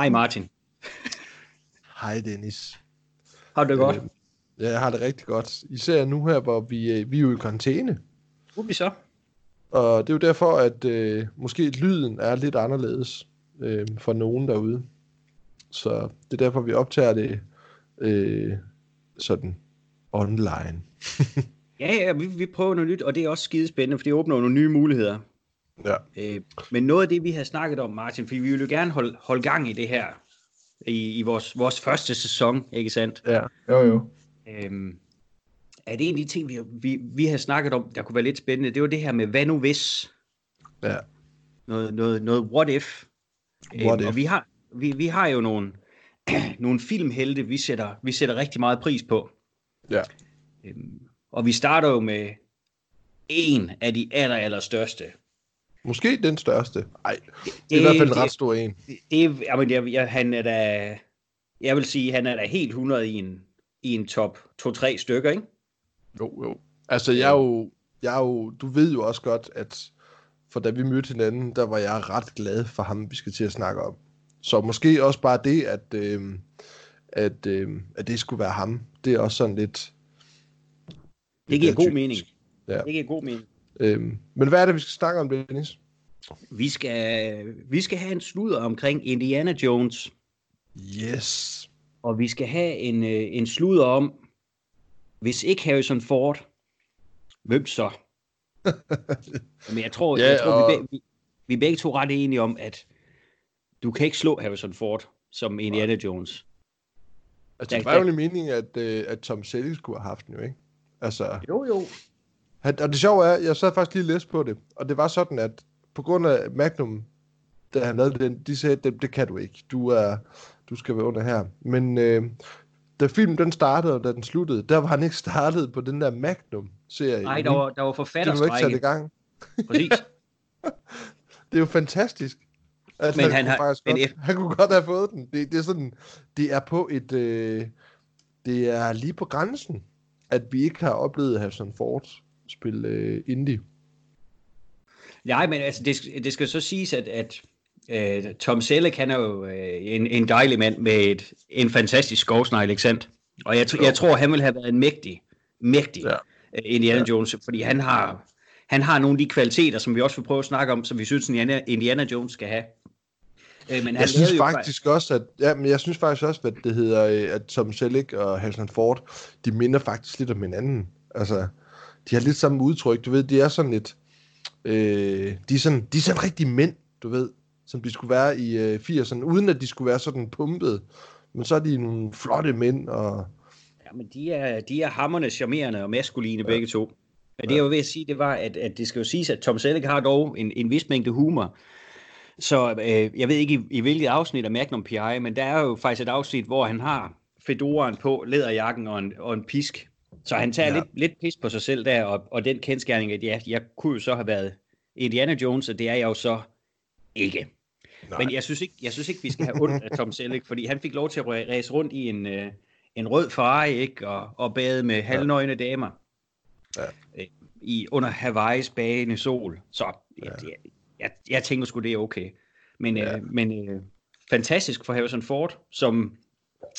Hej Martin. Hej Dennis. Har du det godt? Øh, ja, jeg har det rigtig godt. Især nu her, hvor vi, øh, vi er jo i karantæne. Hvor vi så? Og det er jo derfor, at øh, måske lyden er lidt anderledes øh, for nogen derude. Så det er derfor, vi optager det øh, sådan online. Ja, ja, vi, vi prøver noget nyt, og det er også skidespændende, for det åbner nogle nye muligheder. Ja. Øh, men noget af det, vi har snakket om, Martin, fordi vi vil jo gerne holde, holde gang i det her, i, i vores, vores første sæson, ikke sandt? Ja, jo jo. Øhm, er det en af de ting, vi, vi, vi har snakket om, der kunne være lidt spændende, det var det her med, hvad nu hvis? Ja. Noget, noget, noget what if? What øhm, Og if? vi har, vi, vi har jo nogle, nogle filmhelte, vi sætter, vi sætter rigtig meget pris på. Ja. Øhm, og vi starter jo med en af de aller, aller største. Måske den største. Nej, det er i hvert fald en ret stor en. Det, det er, jamen, jeg, jeg, han er da, jeg vil sige, han er da helt 100 i en, i en top 2-3 stykker, ikke? Jo, jo. Altså, jeg er jo, jeg er jo, du ved jo også godt, at for da vi mødte hinanden, der var jeg ret glad for ham, vi skal til at snakke om. Så måske også bare det, at, øh, at, øh, at det skulle være ham, det er også sådan lidt... Det giver lidt god mening. Ja. Det giver god mening. Øh, men hvad er det, vi skal snakke om, Dennis? Vi skal, vi skal have en sludder omkring Indiana Jones, Yes. og vi skal have en, øh, en sludder om, hvis ikke Harrison Ford, hvem så? Men jeg tror, Ja, jeg tror og- vi, be, vi, vi er begge to ret enige om, at du kan ikke slå Harrison Ford som Indiana Jones. Altså, det var jo en mening, at, øh, at Tom Selleck skulle have haft den jo, ikke? Altså, Jo, jo. Han, og det sjove er, jeg sad faktisk lige og læste på det, og det var sådan, at på grund af Magnum, da han lavede den, de sagde, det, det kan du ikke. Du, er, du skal være under her. Men øh, da filmen den startede, og da den sluttede, der var han ikke startet på den der Magnum-serie. Nej, der var, der var det var ikke sat i gang. Præcis. Det er jo fantastisk. At Men han, han kunne har- men godt, han kunne godt have fået den. Det, det er sådan, det er på et, øh, det er lige på grænsen, at vi ikke har oplevet Harrison Ford spille øh, indie. Nej, men altså, det, det skal så siges, at, at uh, Tom Selleck, han er jo uh, en, en dejlig mand med et, en fantastisk skovsnegl, ikke sandt? Og jeg, jeg tror, han vil have været en mægtig, mægtig Ja. ja. Indiana ja. Jones, fordi han har, han har nogle af de kvaliteter, som vi også vil prøve at snakke om, som vi synes, Indiana, Jones skal have. Uh, men han Jeg synes lavede jo faktisk også, at, ja, men jeg synes faktisk også, at det hedder, øh, at Tom Selleck og Harrison Ford, de minder faktisk lidt om hinanden. Altså, de har lidt samme udtryk, du ved, de er sådan lidt, øh, de er sådan, de er sådan rigtig mænd, du ved, som de skulle være i øh, 80'erne, uden at de skulle være sådan pumpet. Men så er de nogle flotte mænd, og Ja, men de er, de er hammerne charmerende og maskuline ja. begge to. Men det jeg var ved at sige, det var, at, at det skal jo siges, at Tom Selleck har dog en, en vis mængde humor. Så øh, jeg ved ikke, i, i hvilket afsnit af Magnum P.I., men der er jo faktisk et afsnit, hvor han har fedoren på, læderjakken og en, og en pisk. Så han tager Ja. lidt, lidt pis på sig selv der, og, og den kendskærning, at ja, jeg kunne jo så have været Indiana Jones, og det er jeg jo så ikke. Nej. Men jeg synes, ikke, jeg synes ikke, vi skal have ondt af Tom Selleck, fordi han fik lov til at ræ- ræse rundt i en, øh, en rød Ferrari, ikke? Og, og bade med halvnøgne damer. Ja. Øh, I, under Hawaiis bagende sol. Så Ja. jeg, jeg, jeg tænker sgu, det er okay. Men, ja. øh, men øh, fantastisk for Harrison Ford, som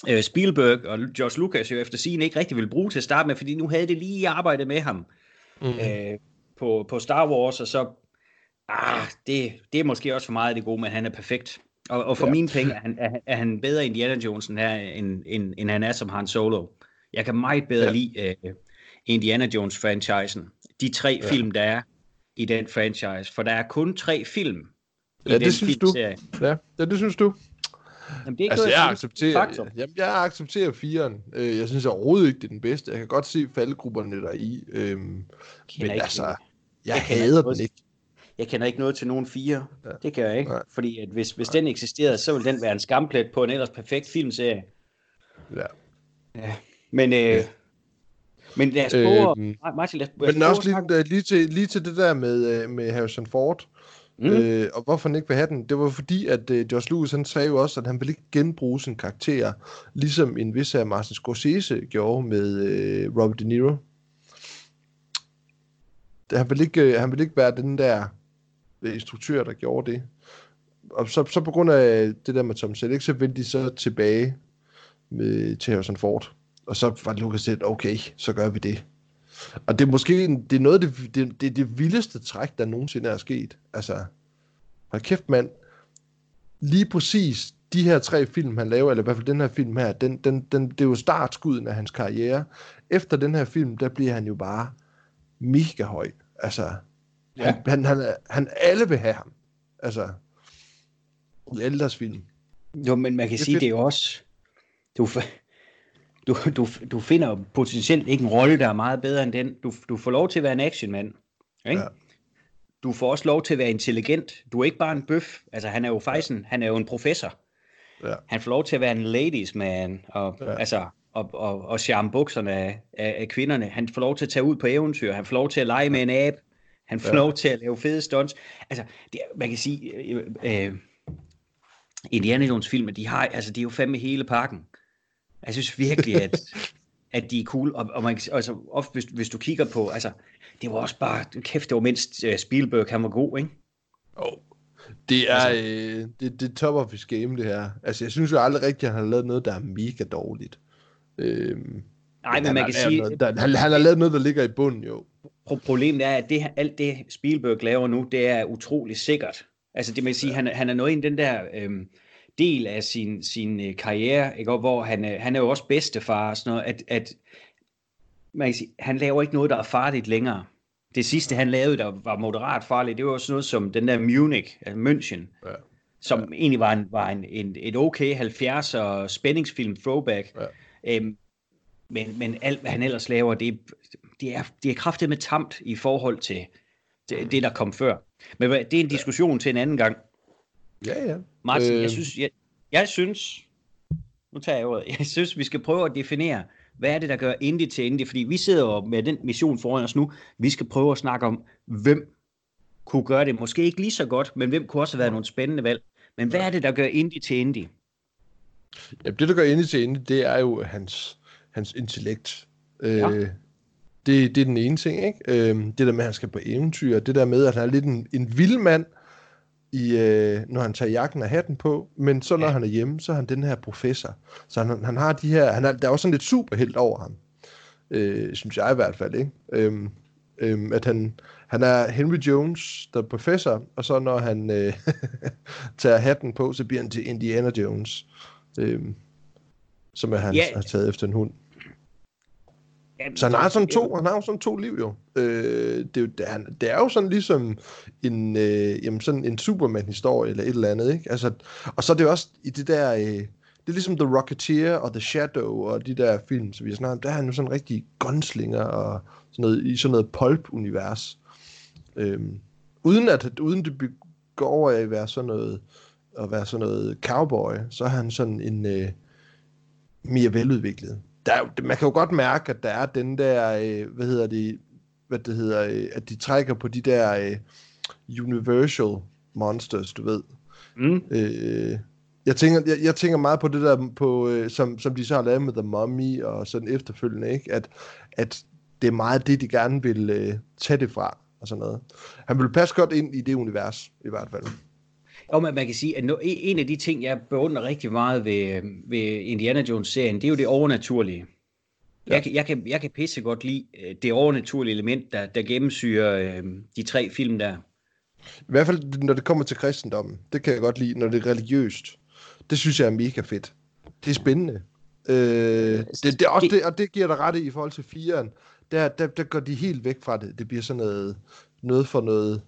øh, Spielberg og George Lucas jo efter sigende ikke rigtig ville bruge til at starte med, fordi nu havde det lige arbejdet med ham mm. øh, på, på Star Wars, og så, ah, det, det er måske også for meget af det gode, men han er perfekt. Og, og for Ja. mine penge er han, er, er han bedre Indiana Jones end, her, end, end, end han er som Han Solo. Jeg kan meget bedre Ja. lide uh, Indiana Jones-franchisen. De tre Ja. film, der er i den franchise. For der er kun tre film i Ja, det den synes du. Ja, ja, det synes du. Jamen, det er ikke Altså, noget, jeg accepterer, Faktum. jamen, jeg accepterer firen. Øh, Jeg synes overhovedet ikke, det er den bedste. Jeg kan godt se faldgrupperne der i. Øhm, men ikke- altså, jeg, jeg hader den ikke. Jeg kender ikke noget til nogen fire. Ja. Det kan jeg ikke. Nej. Nej. Fordi at hvis, hvis den eksisterede, så ville den være en skamplet på en ellers perfekt filmserie. Ja. Ja. Men, øh, Ja. men lad os prøve øh, Martin, lad os, lad os Men også lige, øh, lige, til, lige til det der med, øh, med Harrison Ford, Mm. øh, og hvorfor han ikke vil have den, det var fordi, at øh, George Lucas, han sagde jo også, at han ville ikke genbruge sin karakter, ligesom en vis af Martin Scorsese gjorde med øh, Robert De Niro. Han ville ikke, øh, han ville ikke være den der øh, instruktør, der gjorde det. og så, så på grund af det der med Tom Selleck, så vendte de så tilbage med, til Harrison Ford. Og så var Lucas lidt, okay, så gør vi det. Og det er måske det er noget af det, det, det, det vildeste træk, der nogensinde er sket. Altså, hold kæft mand, lige præcis de her tre film, han laver, eller i hvert fald den her film her, den, den, den, det er jo startskuden af hans karriere. Efter den her film, der bliver han jo bare mega høj. Altså, ja. han, han, han, han, alle vil have ham. Altså, deres film. Jo, men man kan det sige, fedt. det er jo også... Du, du, du, du finder potentielt ikke en rolle, der er meget bedre end den. Du, du får lov til at være en actionmand. Ikke? Ja. Du får også lov til at være intelligent. Du er ikke bare en bøf. Altså, han er jo faktisk en, han er jo en professor. Ja. Han får lov til at være en ladies man, og, ja. altså, og, og, og charme bukserne af, af, af kvinderne. Han får lov til at tage ud på eventyr. Han får lov til at lege med en abe. Han får ja. lov til at lave fede stunts. Altså, det, man kan sige, øh, øh, Indiana Jones filmer, de har, altså, de er jo fandme hele pakken. Jeg synes virkelig, at, at de er cool, og, og man, altså, ofte, hvis, hvis du kigger på, altså, det var også bare, kæft, det var mindst uh, Spielberg, han var god, ikke? Oh. Det er, altså, øh, det, det er top of his game, det her. Altså, jeg synes jo aldrig rigtigt, at han har lavet noget, der er mega dårligt. Øhm, Nej, men man kan sige... Noget, der, han, han har lavet noget, der ligger i bunden, jo. Problemet er, at det, alt det Spielberg laver nu, det er utrolig sikkert. Altså det vil sige, ja. han, han er noget i den der øhm, del af sin, sin øh, karriere, ikke? hvor han, øh, han er jo også bedstefar og sådan noget, at, at man kan sige, han laver ikke noget, der er farligt længere. Det sidste, han lavede, der var moderat farligt, det var også noget som den der Munich, altså München, ja. som ja. egentlig var, en, var en, en, et okay 70'er spændingsfilm throwback. Ja. Øhm, men, men alt, hvad han ellers laver, det, det er, det er kraftigt med tamt i forhold til det, det, der kom før. Men det er en diskussion ja. til en anden gang. Ja, ja. Martin, øh... jeg, synes, jeg, jeg synes, nu tager jeg ordet, jeg synes, vi skal prøve at definere, hvad er det, der gør indie til indie? Fordi vi sidder jo med den mission foran os nu. Vi skal prøve at snakke om, hvem kunne gøre det. Måske ikke lige så godt, men hvem kunne også have været nogle spændende valg. Men hvad er det, der gør indie til indie? Ja, det, der gør indie til indie, det er jo hans, hans intellekt. Øh, ja. Det, det er den ene ting, ikke? Øh, det der med, at han skal på eventyr, det der med, at han er lidt en, en vild mand, i, øh, når han tager jakken og hatten på, men så når ja. han er hjemme, så er han den her professor. Så han, han har de her, han er, der er også sådan lidt superhelt over ham, øh, synes jeg i hvert fald, ikke? Øhm, øhm, at han, han er Henry Jones, der er professor, og så når han øh, tager hatten på, så bliver han til Indiana Jones, øh, som er han ja. har taget efter en hund. Jamen, så han har sådan to, han har jo sådan to liv jo. Øh, det, det, er, det er jo sådan ligesom en, øh, jamen sådan en Superman-historie eller et eller andet, ikke? Altså, og så er det også i det der, øh, det er ligesom The Rocketeer og The Shadow og de der film, som vi har snakket om, der er han jo sådan rigtig gunslinger og sådan noget, i sådan noget pulp-univers. Øh, uden at uden det går over at være sådan noget, at være sådan noget cowboy, så er han sådan en øh, mere veludviklet der, man kan jo godt mærke, at der er den der, øh, hvad hedder det, hvad det hedder, øh, at de trækker på de der øh, Universal Monsters, du ved. Mm. Øh, jeg tænker, jeg, jeg tænker meget på det der, på, øh, som, som de så har lavet med The Mummy og sådan efterfølgende, ikke? At, at det er meget det, de gerne vil øh, tage det fra og sådan noget. Han vil passe godt ind i det univers, i hvert fald. Og man, man kan sige, at no, en af de ting, jeg beundrer rigtig meget ved, ved Indiana Jones-serien, det er jo det overnaturlige. Ja. Jeg, jeg, kan, jeg kan pisse godt lide øh, det overnaturlige element, der, der gennemsyrer øh, de tre film der. I hvert fald, når det kommer til kristendommen. Det kan jeg godt lide, når det er religiøst. Det synes jeg er mega fedt. Det er spændende. Øh, det, det, er også det, og det giver dig ret i, i forhold til firen. Der, der, der går de helt væk fra det. Det bliver sådan noget, noget for noget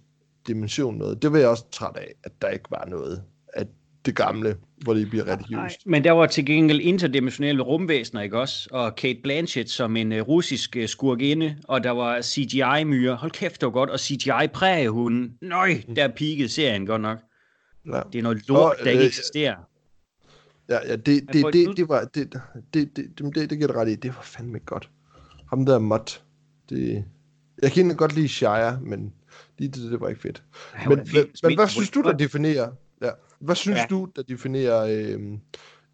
dimension noget. Det var jeg også træt af, at der ikke var noget af det gamle, hvor det bliver religiøst. Nej, men der var til gengæld interdimensionelle rumvæsener, ikke også? Og Kate Blanchett som en uh, russisk uh, skurkinde, og der var CGI-myrer. Hold kæft, det var godt. Og CGI-prægehunden. Nøj, mm. der peakede serien godt nok. Ja. Det er noget lort, og, der ikke øh, eksisterer. Ja, ja det, det, det, det, det var, det, det, det, det, det, det giver ret i, det var fandme godt. Ham der Mott, det, jeg kan godt lide Shire, men lige det, det var ikke fedt. Ja, men, men, men hvad synes du, der definerer, ja, hvad synes ja. du, der definerer øh,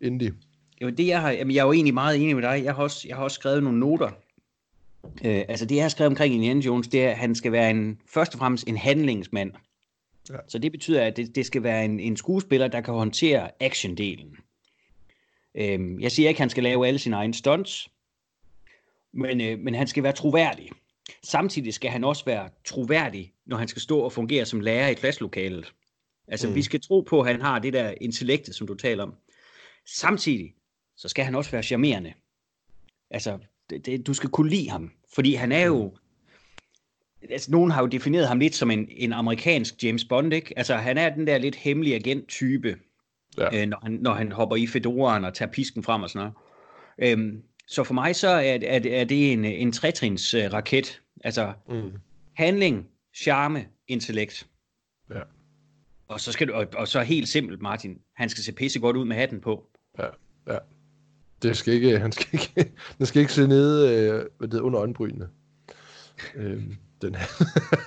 indie? Jo, det jeg har, jamen, jeg er jo egentlig meget enig med dig. Jeg har også, jeg har også skrevet nogle noter. Øh, altså det, jeg har skrevet omkring Indiana Jones, det er, at han skal være en, først og fremmest en handlingsmand. Ja. Så det betyder, at det, det skal være en, en skuespiller, der kan håndtere actiondelen. Øhm, jeg siger ikke, at han skal lave alle sine egne stunts, men, øh, men han skal være troværdig. Samtidig skal han også være troværdig, når han skal stå og fungere som lærer i klasselokalet. Altså, mm. vi skal tro på, at han har det der intellektet, som du taler om. Samtidig, så skal han også være charmerende. Altså, det, det, du skal kunne lide ham, fordi han er jo... Altså, nogen har jo defineret ham lidt som en, en amerikansk James Bond, ikke? Altså, han er den der lidt hemmelige agent-type, ja. øh, når, han, når han hopper i fedoraen og tager pisken frem og sådan noget. Øhm, så for mig så er, er, er det en, en trætrins uh, raket. Altså, mm. handling, charme, intellekt. Ja. Og så, skal du, og, og så helt simpelt, Martin, han skal se pisse godt ud med hatten på. Ja, ja. Det skal ikke, han skal ikke, den skal ikke se nede øh, det, under øjenbrynene. øhm, den her.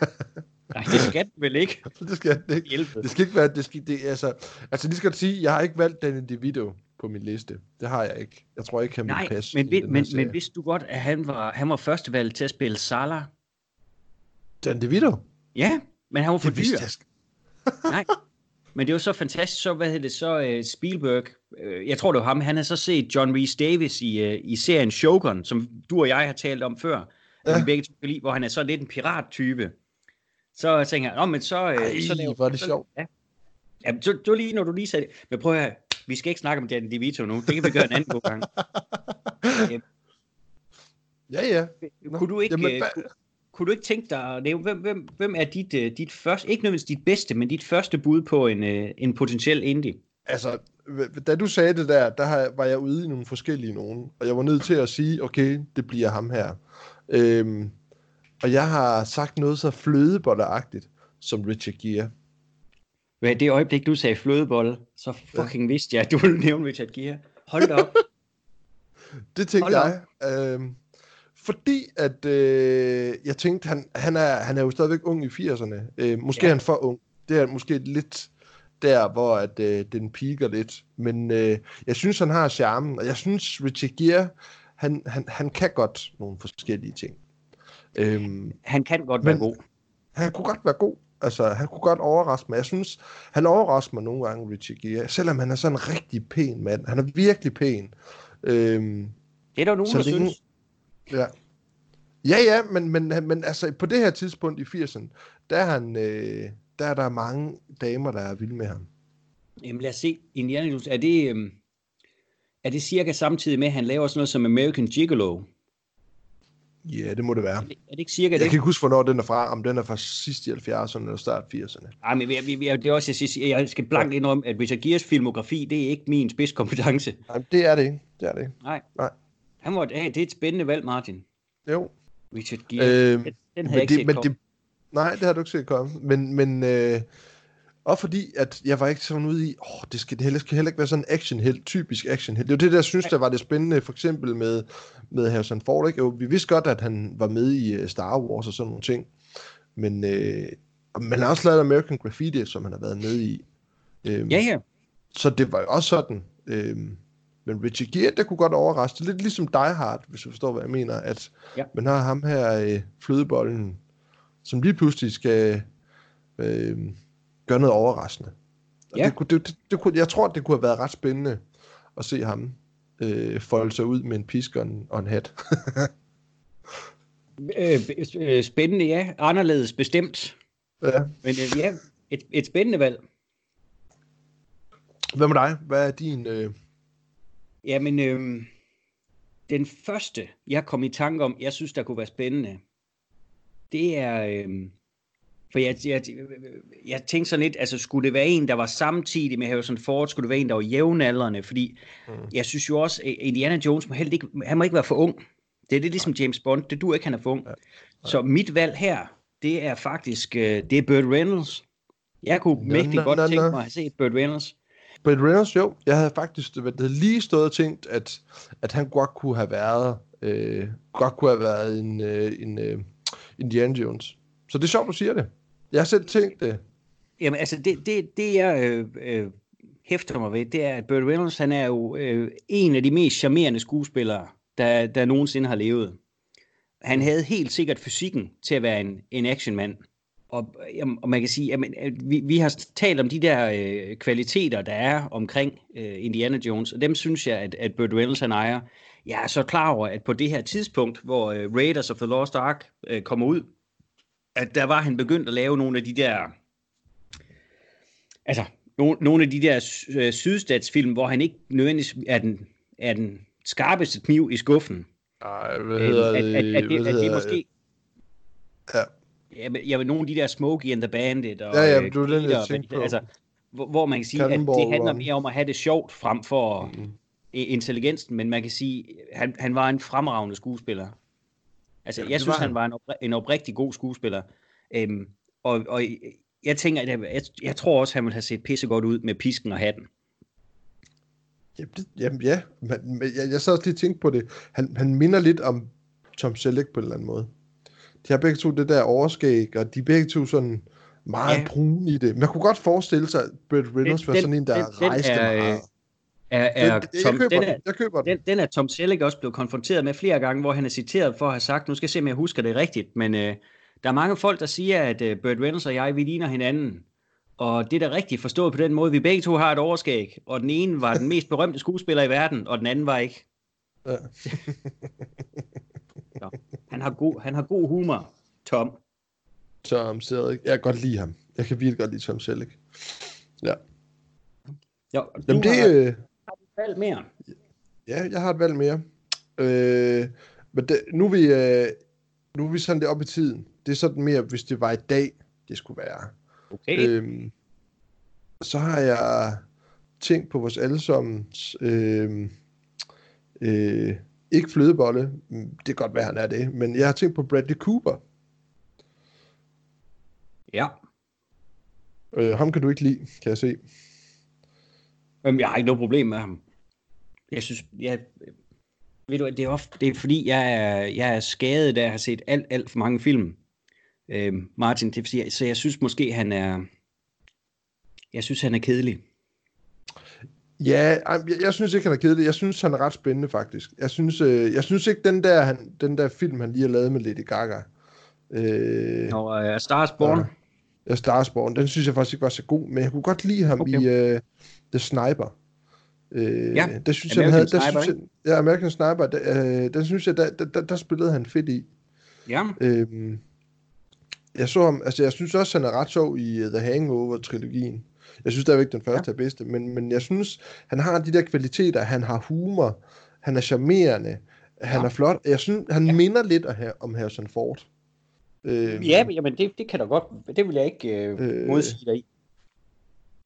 Nej, det skal den vel ikke. det skal den ikke. Hjælpe. Det skal ikke være, det skal, det, altså, altså lige skal sige, jeg har ikke valgt den individu på min liste. Det har jeg ikke. Jeg tror ikke, han vil passe men, men, men, men vidste du godt, at han var, han var førstevalg til at spille Salah? Dan DeVito? Ja, men han var for dyr. Nej, men det var så fantastisk, så hvad hedder det, så uh, Spielberg, uh, jeg tror det var ham, han har så set John Rhys Davis i, uh, i serien Shogun, som du og jeg har talt om før, ja. vi begge to lide, hvor han er så lidt en pirat-type. Så tænker jeg, men så... Uh, Ej, så laver, var det sjovt. Ja. Ja, så, du lige, når du lige sagde det. Men prøv at høre, vi skal ikke snakke om Danny DeVito nu. Det kan vi gøre en anden gang. ja, ja. Kunne du ikke... Jamen, kunne, kunne du ikke tænke dig at nævne, hvem, hvem, hvem er dit, uh, dit første, ikke nødvendigvis dit bedste, men dit første bud på en, uh, en potentiel indie? Altså, da du sagde det der, der var jeg ude i nogle forskellige nogen, og jeg var nødt til at sige, okay, det bliver ham her. Øhm, og jeg har sagt noget så flødebolleragtigt som Richard Gere. Hvad det øjeblik, du sagde flødebolle, så fucking ja. vidste jeg, at du ville nævne Richard Gere. Hold da op. det tænkte jeg. Øhm, fordi at øh, jeg tænkte, han, han, er, han er jo stadigvæk ung i 80'erne. Øh, måske ja. er han for ung. Det er måske lidt der, hvor at, øh, den piker lidt. Men øh, jeg synes, han har charmen, og jeg synes, Richard Gere, han, han, han kan godt nogle forskellige ting. Øhm, han kan godt være god. Han kunne godt være god. Altså, han kunne godt overraske mig. Jeg synes, han overrasker mig nogle gange, Richie Gere, selvom han er sådan en rigtig pæn mand. Han er virkelig pæn. Øhm, det er der nogen, der ingen... synes. Ja. Ja, ja, men, men, men altså, på det her tidspunkt i 80'erne, der er, han, øh, der er der mange damer, der er vilde med ham. Jamen lad os se, Indiana Jones, er det, øh, er det cirka samtidig med, at han laver sådan noget som American Gigolo? Ja, det må det være. Er det, er det ikke cirka jeg det? Jeg kan ikke huske, hvornår den er fra. Om den er fra sidst i 70'erne eller start 80'erne. Nej, men vi, vi, det er også, jeg, siger, jeg skal blankt om, at Richard Gears filmografi, det er ikke min spidskompetence. Nej, det er det ikke. Det er det ikke. Nej. Nej. Han var, hey, det er et spændende valg, Martin. Jo. Richard Gears. Øh, den, den havde jeg ikke det, set men det, Nej, det har du ikke set komme. Men, men øh, og fordi, at jeg var ikke sådan ude i, åh, det skal, det skal heller ikke være sådan en actionhelt, typisk actionhelt. Det var det, der jeg synes, der var det spændende, for eksempel med, med Harrison Ford. Ikke? Jo, vi vidste godt, at han var med i øh, Star Wars og sådan nogle ting. Men øh, man har også lavet American Graffiti, som han har været med i. Øhm, ja, ja. Så det var jo også sådan. Øhm, men Richie Gere, det kunne godt overraske. Er lidt ligesom Die Hard, hvis du forstår, hvad jeg mener. At ja. man har ham her, øh, flødebollen, som lige pludselig skal... Øh, gør noget overraskende. Og ja. det, kunne, det, det, det kunne, jeg tror, det kunne have været ret spændende at se ham øh, folde sig ud med en pisk og en, og en hat. Øh, øh, spændende, ja. Anderledes bestemt. Ja. Men øh, ja, et, et spændende valg. Hvad med dig? Hvad er din... Øh... Jamen, øh, den første, jeg kom i tanke om, jeg synes, der kunne være spændende, det er øh, for jeg, jeg, jeg tænkte sådan lidt, altså skulle det være en, der var samtidig med Harrison Ford, skulle det være en, der var jævnaldrende, fordi mm. jeg synes jo også, Indiana Jones må ikke, han må ikke være for ung. Det er det ligesom James Bond, det du ikke, han er for ung. Ja. Ja. Så mit valg her, det er faktisk, øh, det er Burt Reynolds. Jeg kunne mægtig godt no, tænke no. mig at se Burt Reynolds. Burt Reynolds, jo. Jeg havde faktisk det lige stået og tænkt, at, at han godt kunne have været, øh, godt kunne have været en, øh, en øh, Indiana Jones. Så det er sjovt, du siger det. Jeg har selv tænkt det. Jamen altså, det, det, det jeg øh, øh, hæfter mig ved, det er, at Burt Reynolds, han er jo øh, en af de mest charmerende skuespillere, der, der nogensinde har levet. Han havde helt sikkert fysikken til at være en, en actionmand. og, og man kan sige, at vi, vi har talt om de der øh, kvaliteter, der er omkring øh, Indiana Jones, og dem synes jeg, at, at Burt Reynolds han ejer. Jeg er så klar over, at på det her tidspunkt, hvor øh, Raiders of the Lost Ark øh, kommer ud, at der var han begyndt at lave nogle af de der, altså no, nogle af de der øh, sydstatsfilm, hvor han ikke nødvendigvis er den, er den skarpeste kniv i skuffen. Ej, hvad hedder at, det? at, at, at, det, Hvad at det måske... Ja. Ja, men, jeg vil nogle af de der Smokey and the Bandit og Ja, ja, øh, men det var den, jeg tænkte men- på. altså, hvor, hvor man kan sige, at det handler mere om at have det sjovt frem for Mm. intelligensen, men man kan sige, han, han var en fremragende skuespiller. Altså, Jamen, jeg synes, han han. var en, opri- en oprigtig god skuespiller. Øhm, og, og jeg tænker, at jeg, jeg, jeg tror også, han ville have set pissegodt ud med pisken og hatten. Jamen, det, jamen ja, men, men jeg, jeg sad også lige tænkte på det. Han, han minder lidt om Tom Selleck på en eller anden måde. De har begge to det der overskæg, og de er begge to sådan meget Ja. brune i det. Man kunne godt forestille sig, at Burt Reynolds Den- var den- sådan en, der den- den rejste er, øh, meget. Er, er Den- jeg Tom, køber den, den, er, jeg køber den. den, den er Tom Selleck også blevet konfronteret med flere gange, hvor han er citeret for at have sagt, nu skal jeg se, om jeg husker det rigtigt, men øh, der er mange folk, der siger, at øh, Burt Reynolds og jeg, vi ligner hinanden. Og det er da rigtigt forstået på den måde, vi begge to har et overskæg, og den ene var den mest berømte skuespiller i verden, og den anden var ikke. Ja. Så, han, har god, han har god humor, Tom. Tom Selleck. Jeg kan godt lide ham. Jeg kan virkelig godt lide Tom Selleck. Ja. Jo, Jamen det, har, øh, valgt mere. ja, jeg har et valg mere. Øh, men det, nu, er vi, øh, nu er vi sådan det op i tiden. Det er sådan mere, hvis det var i dag, det skulle være. Okay. Øhm, så har jeg tænkt på vores allesammens øh, øh, ikke flødebolle, det kan godt være, han er det, men jeg har tænkt på Bradley Cooper. Ja. Øh, ham kan du ikke lide, kan jeg se. Jamen, jeg har ikke noget problem med ham. Jeg synes, jeg, ved du, det er, ofte, det er fordi, jeg er, jeg er skadet, da jeg har set alt, alt for mange film. Øh, Martin, det vil sige, så jeg synes måske, han er, jeg synes, han er kedelig. Ja, jeg, jeg synes ikke, han er kedelig. Jeg synes, han er ret spændende, faktisk. Jeg synes, øh, jeg synes ikke, den der, han, den der film, han lige har lavet med Lady Gaga, øh, Og uh, Stars Born, Ja. ja. Starsborn, den synes jeg faktisk ikke var så god, men jeg kunne godt lide ham Okay. i uh, The Sniper. Øh, Ja, der synes American jeg, havde, der Sniper, synes jeg, ja, American Sniper, der, øh, den synes jeg, der, der, der, der spillede han fedt i. ja, Øhm, jeg så ham, altså jeg synes også, han er ret sjov i uh, The Hangover-trilogien. Jeg synes stadigvæk, den første ja. er bedste, men, men jeg synes, han har de der kvaliteter, han har humor, han er charmerende, han Ja. er flot. Jeg synes, han ja. minder lidt om Harrison Ford. Øhm, ja jamen det, det kan da godt, det vil jeg ikke øh, Øh. modsige dig i.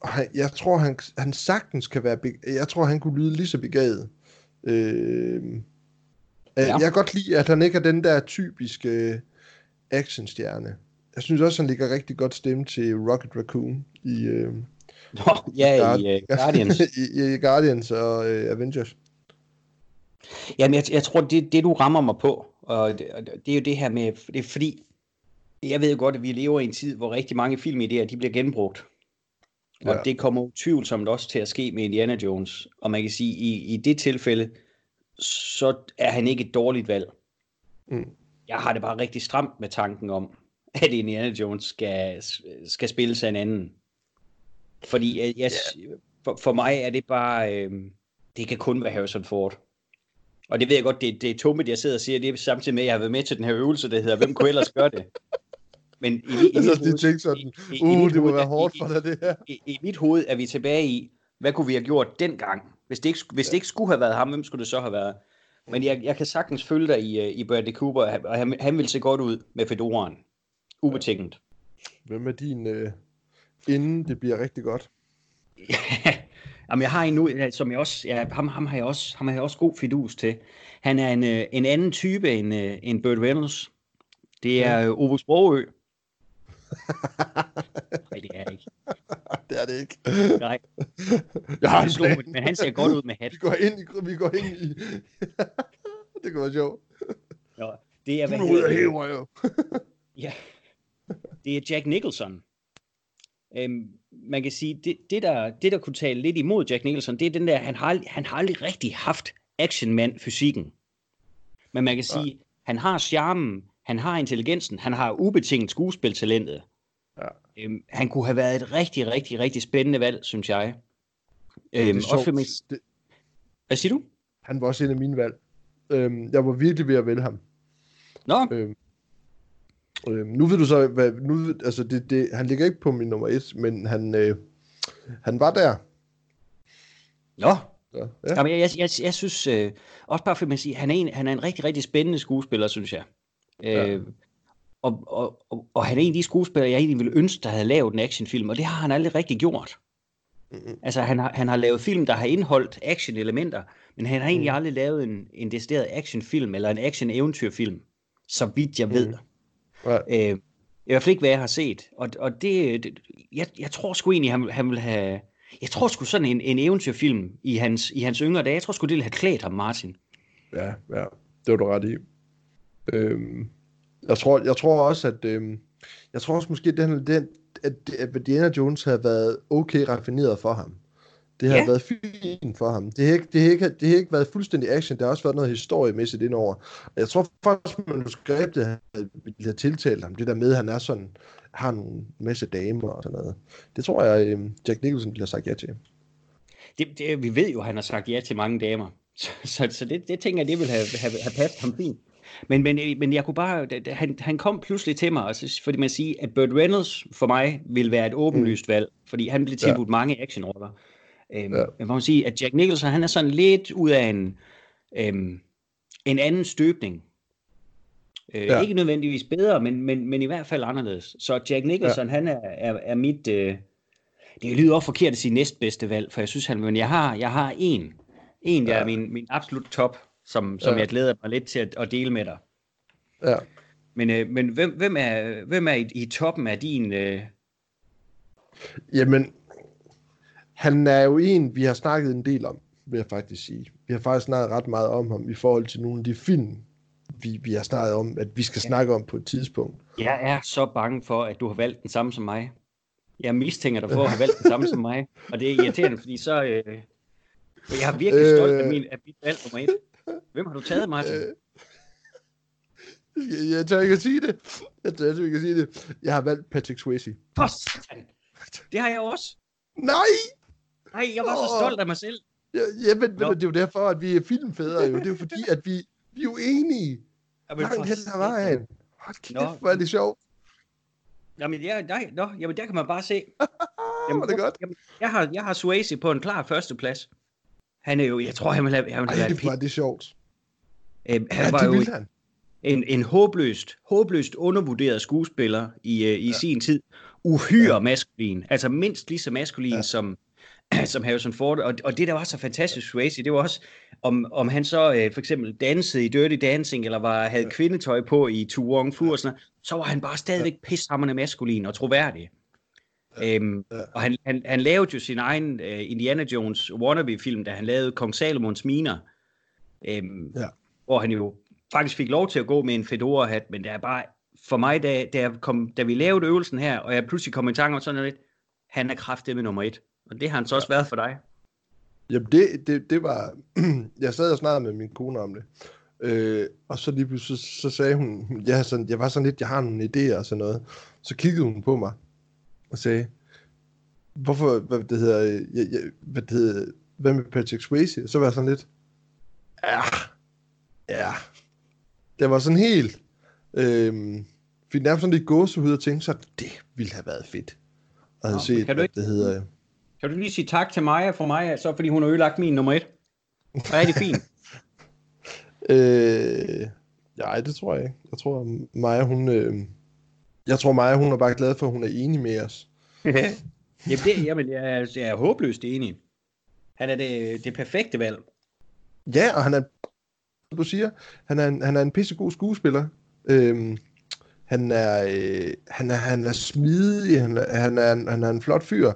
han, jeg tror, han, han sagtens kan være, jeg tror, han kunne lyde lige så begavet. Øhm, ja. Jeg kan godt lide, at han ikke er den der typiske actionstjerne. Jeg synes også, han ligger rigtig godt stemme til Rocket Raccoon i, øh, Nå, ja, i uh, Guardians. I, i Guardians og øh, Avengers. Jamen, jeg, jeg tror, det, det du rammer mig på, og det, og det er jo det her med, det er fordi, jeg ved jo godt, at vi lever i en tid, hvor rigtig mange filmidéer, de bliver genbrugt. Og Ja. det kommer utvivlsomt også til at ske med Indiana Jones. Og man kan sige, i, i det tilfælde, så er han ikke et dårligt valg. Mm. Jeg har det bare rigtig stramt med tanken om, at Indiana Jones skal, skal spille sig en anden. Fordi jeg, jeg, for, for mig er det bare, øh, det kan kun være Harrison Ford. Og det ved jeg godt, det, det er tummet, jeg sidder og siger, det er samtidig med, at jeg har været med til den her øvelse, der hedder, hvem kunne ellers gøre det? Men i, i, i, Jeg mit så lige hoved- tænkt sådan, i- i- i uh, det må hoved være hårdt for dig, det her. i, i mit hoved er vi tilbage i, hvad kunne vi have gjort dengang? Hvis det ikke, hvis det ikke skulle have været ham, hvem skulle det så have været? Men jeg, jeg kan sagtens følge dig i, øh, i Bradley Cooper, og han, han vil se godt ud med fedoren. Ubetinget. Hvem er din, øh, inden det bliver rigtig godt? Jamen, jeg har en nu, som jeg også, ja, ham, ham, har jeg også, ham har jeg også god fidus til. Han er en, øh, en anden type end, øh, end Burt Reynolds. Det er øh, Ove Sprogø. Nej, det er jeg ikke. Det er det ikke. Nej, Jeg har det en plan. men han ser godt ud med hat. Vi går ind i... Vi går ind i det kunne være sjovt. Ja, det er, hvad af hedder det? hæver jo. Ja, det er Jack Nicholson. Øhm, man kan sige, det, det, der, det der kunne tale lidt imod Jack Nicholson, det er den der, han har, han har aldrig rigtig haft actionmand-fysikken. Men man kan sige, han har charmen, han har intelligensen, han har ubetinget skuespiltalentet. Ja. Øhm, han kunne have været et rigtig, rigtig, rigtig spændende valg, synes jeg. Øhm, det også man... det... Hvad siger du? Han var også en af mine valg. Øhm, jeg var virkelig ved at vælge ham. Nå. Øhm, øhm, nu ved du så, hvad, nu, altså det, det, han ligger ikke på min nummer et, men han, øh, han var der. Nå. Så, ja. Jamen, jeg, jeg, jeg, jeg synes, øh, også bare for at man siger, han er, en, han er en rigtig, rigtig spændende skuespiller, synes jeg. Ja. Øh, og, og, og, og han er en af de skuespillere, jeg egentlig ville ønske, der havde lavet en actionfilm, og det har han aldrig rigtig gjort. Mm-hmm. Altså, han har, han har lavet film, der har indeholdt action-elementer, men han har egentlig mm. aldrig lavet en, en decideret actionfilm, eller en action-eventyrfilm, så vidt jeg ved. Mm. Ja. Øh, I hvert fald ikke, hvad jeg har set. Og, og det, det jeg, jeg tror sgu egentlig, han, han vil have... Jeg tror sgu sådan en, en eventyrfilm i hans, i hans yngre dage, jeg tror sgu, det ville have klædt ham, Martin. Ja, ja, det var du ret i. Øhm, jeg, tror, jeg tror også, at... Øhm, jeg tror også måske, at den, den, at, at Indiana Jones havde været okay raffineret for ham. Det har ja. været fint for ham. Det har, ikke, det, har ikke, det har ikke været fuldstændig action, der har også været noget historiemæssigt indover. Jeg tror faktisk, at manuskriptet ville have tiltalt ham, det der med, at han er sådan, har en masse damer og sådan noget. Det tror jeg, øh, Jack Nicholson ville have sagt ja til. Det, det, vi ved jo, at han har sagt ja til mange damer. Så, så, så det, det tænker jeg, det vil have, have, have passet ham fint. Men, men, men jeg kunne bare, han, han kom pludselig til mig, altså, fordi man siger, at Burt Reynolds for mig vil være et åbenlyst mm. valg, fordi han blev tilbudt ja. mange actionroller. Øhm, ja. Man sige, at Jack Nicholson, han er sådan lidt ud af en, øhm, en anden støbning. Øh, ja. Ikke nødvendigvis bedre, men, men, men i hvert fald anderledes. Så Jack Nicholson, ja. han er, er, er mit... Øh, det lyder også forkert at sige næstbedste valg, for jeg synes, han, men jeg har, jeg har en, en der ja. er min, min absolut top, som, som ja. jeg glæder mig lidt til at, at dele med dig. Ja. Men, øh, men hvem, hvem, er, hvem er i, i toppen af din... Øh... Jamen, han er jo en, vi har snakket en del om, vil jeg faktisk sige. Vi har faktisk snakket ret meget om ham i forhold til nogle af de film, vi, vi har snakket om, at vi skal ja. snakke om på et tidspunkt. Jeg er så bange for, at du har valgt den samme som mig. Jeg mistænker dig for at have valgt den samme som mig, og det er irriterende, fordi så... Øh, jeg er virkelig stolt af, min, af mit valg nummer et. Hvem har du taget, Martin? Øh, jeg, jeg tør ikke at sige det. Jeg tør ikke at sige det. Jeg har valgt Patrick Swayze. Posten! Det har jeg også. Nej! Nej, jeg var så stolt af mig selv. Ja, ja men, men det er jo derfor, at vi er filmfædre jo. Det er jo fordi, at vi, vi er jo enige. Jamen, Langt hen ad vejen. Hold kæft, hvor er det sjovt. Jamen, ja, nej, no, jamen, der kan man bare se. Jamen, det godt. Jamen, jeg, har, jeg har Swayze på en klar førsteplads. Han er jo, jeg tror, han vil have... Han vil have Ej, det er sjovt. Øhm, han ja, var jo han. En, en håbløst, håbløst undervurderet skuespiller i, uh, i ja. sin tid. Uhyre ja. maskulin. Altså mindst lige så maskulin ja. som, som Harrison Ford, og, og det der var så fantastisk Swayze, det var også, om, om han så øh, for eksempel dansede i Dirty Dancing, eller var, havde ja. kvindetøj på i Tu Wong Fu, og sådan så var han bare stadigvæk pishammerende maskulin og troværdig. Ja. Øhm, ja. Og han, han, han lavede jo sin egen uh, Indiana Jones wannabe-film, da han lavede Kong Salomons Miner, øhm, ja. hvor han jo faktisk fik lov til at gå med en fedora-hat, men det er bare, for mig, da, da, jeg kom, da vi lavede øvelsen her, og jeg pludselig kom i tanke om sådan noget, han er kraftet med nummer et. Og det har han så også været for dig. Jamen det, det, det var, jeg sad og snakkede med min kone om det, øh, og så lige pludselig så, så sagde hun, jeg, sådan, jeg var sådan lidt, jeg har nogle idéer og sådan noget. Så kiggede hun på mig og sagde, hvorfor, hvad det hedder, jeg, jeg, hvad det hedder, hvad med Patrick Swayze? Så var jeg sådan lidt, ja, ja, det var sådan helt, øh, fik nærmest sådan lidt gåsehud og tænkte så, det ville have været fedt. At have set, kan du ikke, det hedder, kan du lige sige tak til Maja for mig, så fordi hun har ødelagt min nummer et? Er det fint. øh, nej, det tror jeg ikke. Jeg tror, Maja, hun... Øh, jeg tror, Maja, hun er bare glad for, at hun er enig med os. jamen, det, jamen jeg, er, jeg er håbløst enig. Han er det, det perfekte valg. Ja, og han er, du siger, han er en, han er en pissegod skuespiller. Øhm, han er, øh, han er, han er smidig, han er, han er, han er en flot fyr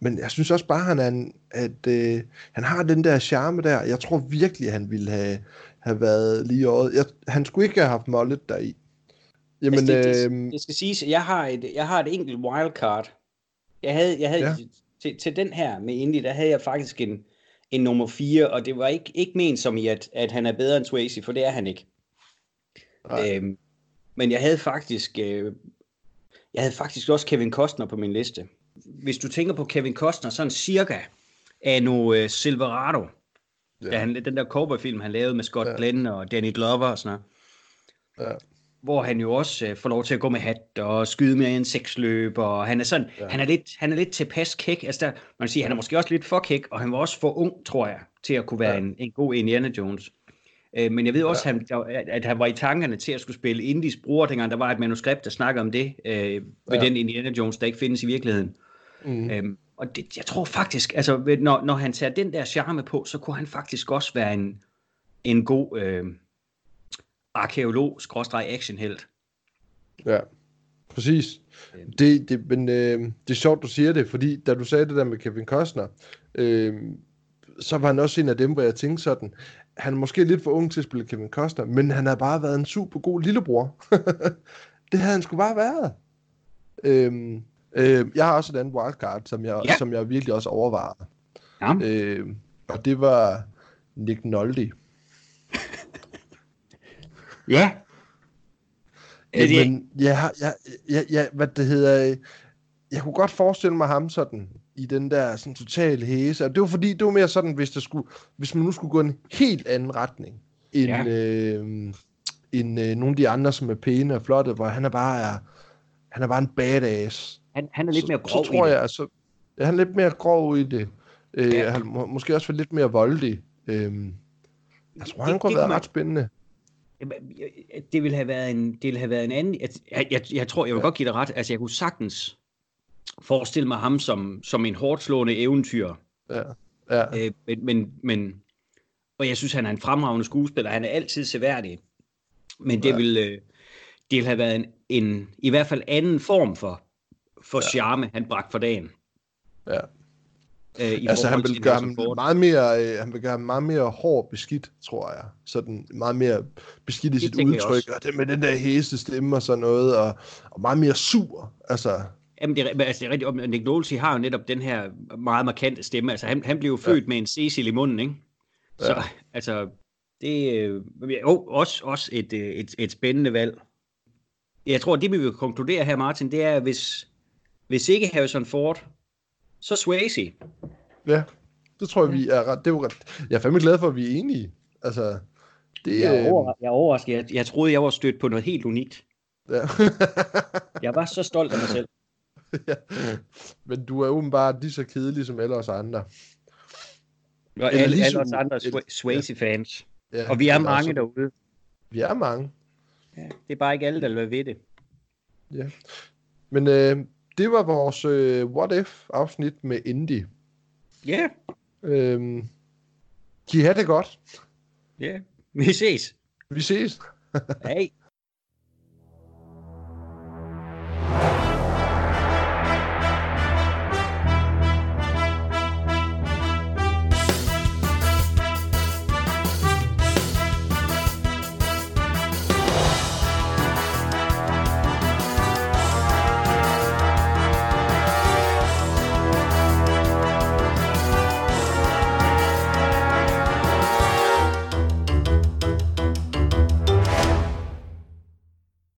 men jeg synes også bare, han er en, at øh, han har den der charme der. Jeg tror virkelig, han ville have, have været lige året. Jeg, han skulle ikke have haft mollet deri. Jamen, altså, det, det, øh, det, skal siges, jeg har et, jeg har et enkelt wildcard. Jeg havde, jeg havde ja. til, til den her med Indy, der havde jeg faktisk en, en nummer 4, og det var ikke, ikke ment som i, at, at han er bedre end Swayze, for det er han ikke. Øhm, men jeg havde faktisk øh, Jeg havde faktisk også Kevin Costner på min liste. Hvis du tænker på Kevin Costner, sådan cirka af nu uh, Silverado, ja. han, den der cowboy-film, han lavede med Scott ja. Glenn og Danny Glover og sådan noget. Ja. Hvor han jo også uh, får lov til at gå med hat og skyde med en seksløb, og han er sådan, ja. han er lidt, han er lidt tilpas kæk. Altså der, man kan sige, han er måske også lidt for kæk, og han var også for ung, tror jeg, til at kunne være ja. en, en god Indiana Jones. Øh, men jeg ved også, ja. at, at han var i tankerne til at skulle spille Indies bror, dengang der var et manuskript, der snakker om det, øh, ved ja. den Indiana Jones, der ikke findes i virkeligheden. Mm. Øhm, og det, jeg tror faktisk, altså når, når han tager den der charme på, så kunne han faktisk også være en, en god øh, arkeolog, actionhelt. Ja, præcis. Øhm. Det, det, men øh, det er sjovt, du siger det, fordi da du sagde det der med Kevin Costner, øh, så var han også en af dem, hvor jeg tænkte sådan, han er måske lidt for ung til at spille Kevin Costner, men han har bare været en super god lillebror. det havde han sgu bare været. Øhm, øh, jeg har også et andet wildcard, som jeg, ja. som jeg virkelig også overvejer. Ja. Øh, og det var Nick Nolte. Ja. Øh, men ja, ja, ja, ja, hvad det hedder, jeg kunne godt forestille mig ham sådan, i den der sådan totale hæse. Og det var fordi, det var mere sådan, hvis, der skulle, hvis man nu skulle gå en helt anden retning, end, ja. øh, end øh, nogle af de andre, som er pæne og flotte, hvor han er bare, er, han er bare en badass. Han, han er lidt mere grov så, så tror jeg, altså, ja, han er lidt mere grov i det. Øh, ja. Han må, måske også lidt mere voldig. Øh, jeg tror, det, han kunne man... ret spændende. Det ville have været en, det ville have været en anden... Jeg, jeg, jeg tror, jeg vil ja. godt give dig ret. Altså, jeg kunne sagtens forestille mig ham som, som en hårdt slående eventyr. Ja. Ja. Øh, men, men, men, og jeg synes, han er en fremragende skuespiller. Han er altid seværdig. Men det, ja. vil, øh, det vil have været en, en, i hvert fald anden form for, for ja. charme, han bragte for dagen. Ja. Øh, altså han vil gøre ham meget mere, øh, han vil gøre ham meget mere hård beskidt, tror jeg. Sådan meget mere beskidt i det sit udtryk, og det med den der hæse stemme og sådan noget, og, og meget mere sur. Altså, Jamen, det er, altså, det er rigtigt. Og Nick Nolte har jo netop den her meget markante stemme. Altså, han, han blev jo født ja. med en Cecil i munden, ikke? Så, ja. altså, det er øh, jo også, også et, øh, et, et spændende valg. Jeg tror, det vi vil konkludere her, Martin, det er, hvis, hvis ikke Harrison Ford, så Swayze. Ja, det tror jeg, vi er ret. Det er ret. Jeg er fandme glad for, at vi er enige. Altså, det, jeg, er over, jeg er overrasket. Jeg, jeg troede, jeg var stødt på noget helt unikt. Ja. jeg var så stolt af mig selv. ja. Men du er åbenbart lige så kedelig som alle os andre. Og alle, alle os andre Swayze-fans. Ja. og vi er mange også... derude. Vi er mange. Ja, det er bare ikke alle, der vil ved det. Ja. Men øh, det var vores øh, What If-afsnit med Indie. Ja. Yeah. Øhm, I have det godt? Ja, yeah. vi ses. Vi ses. Hej.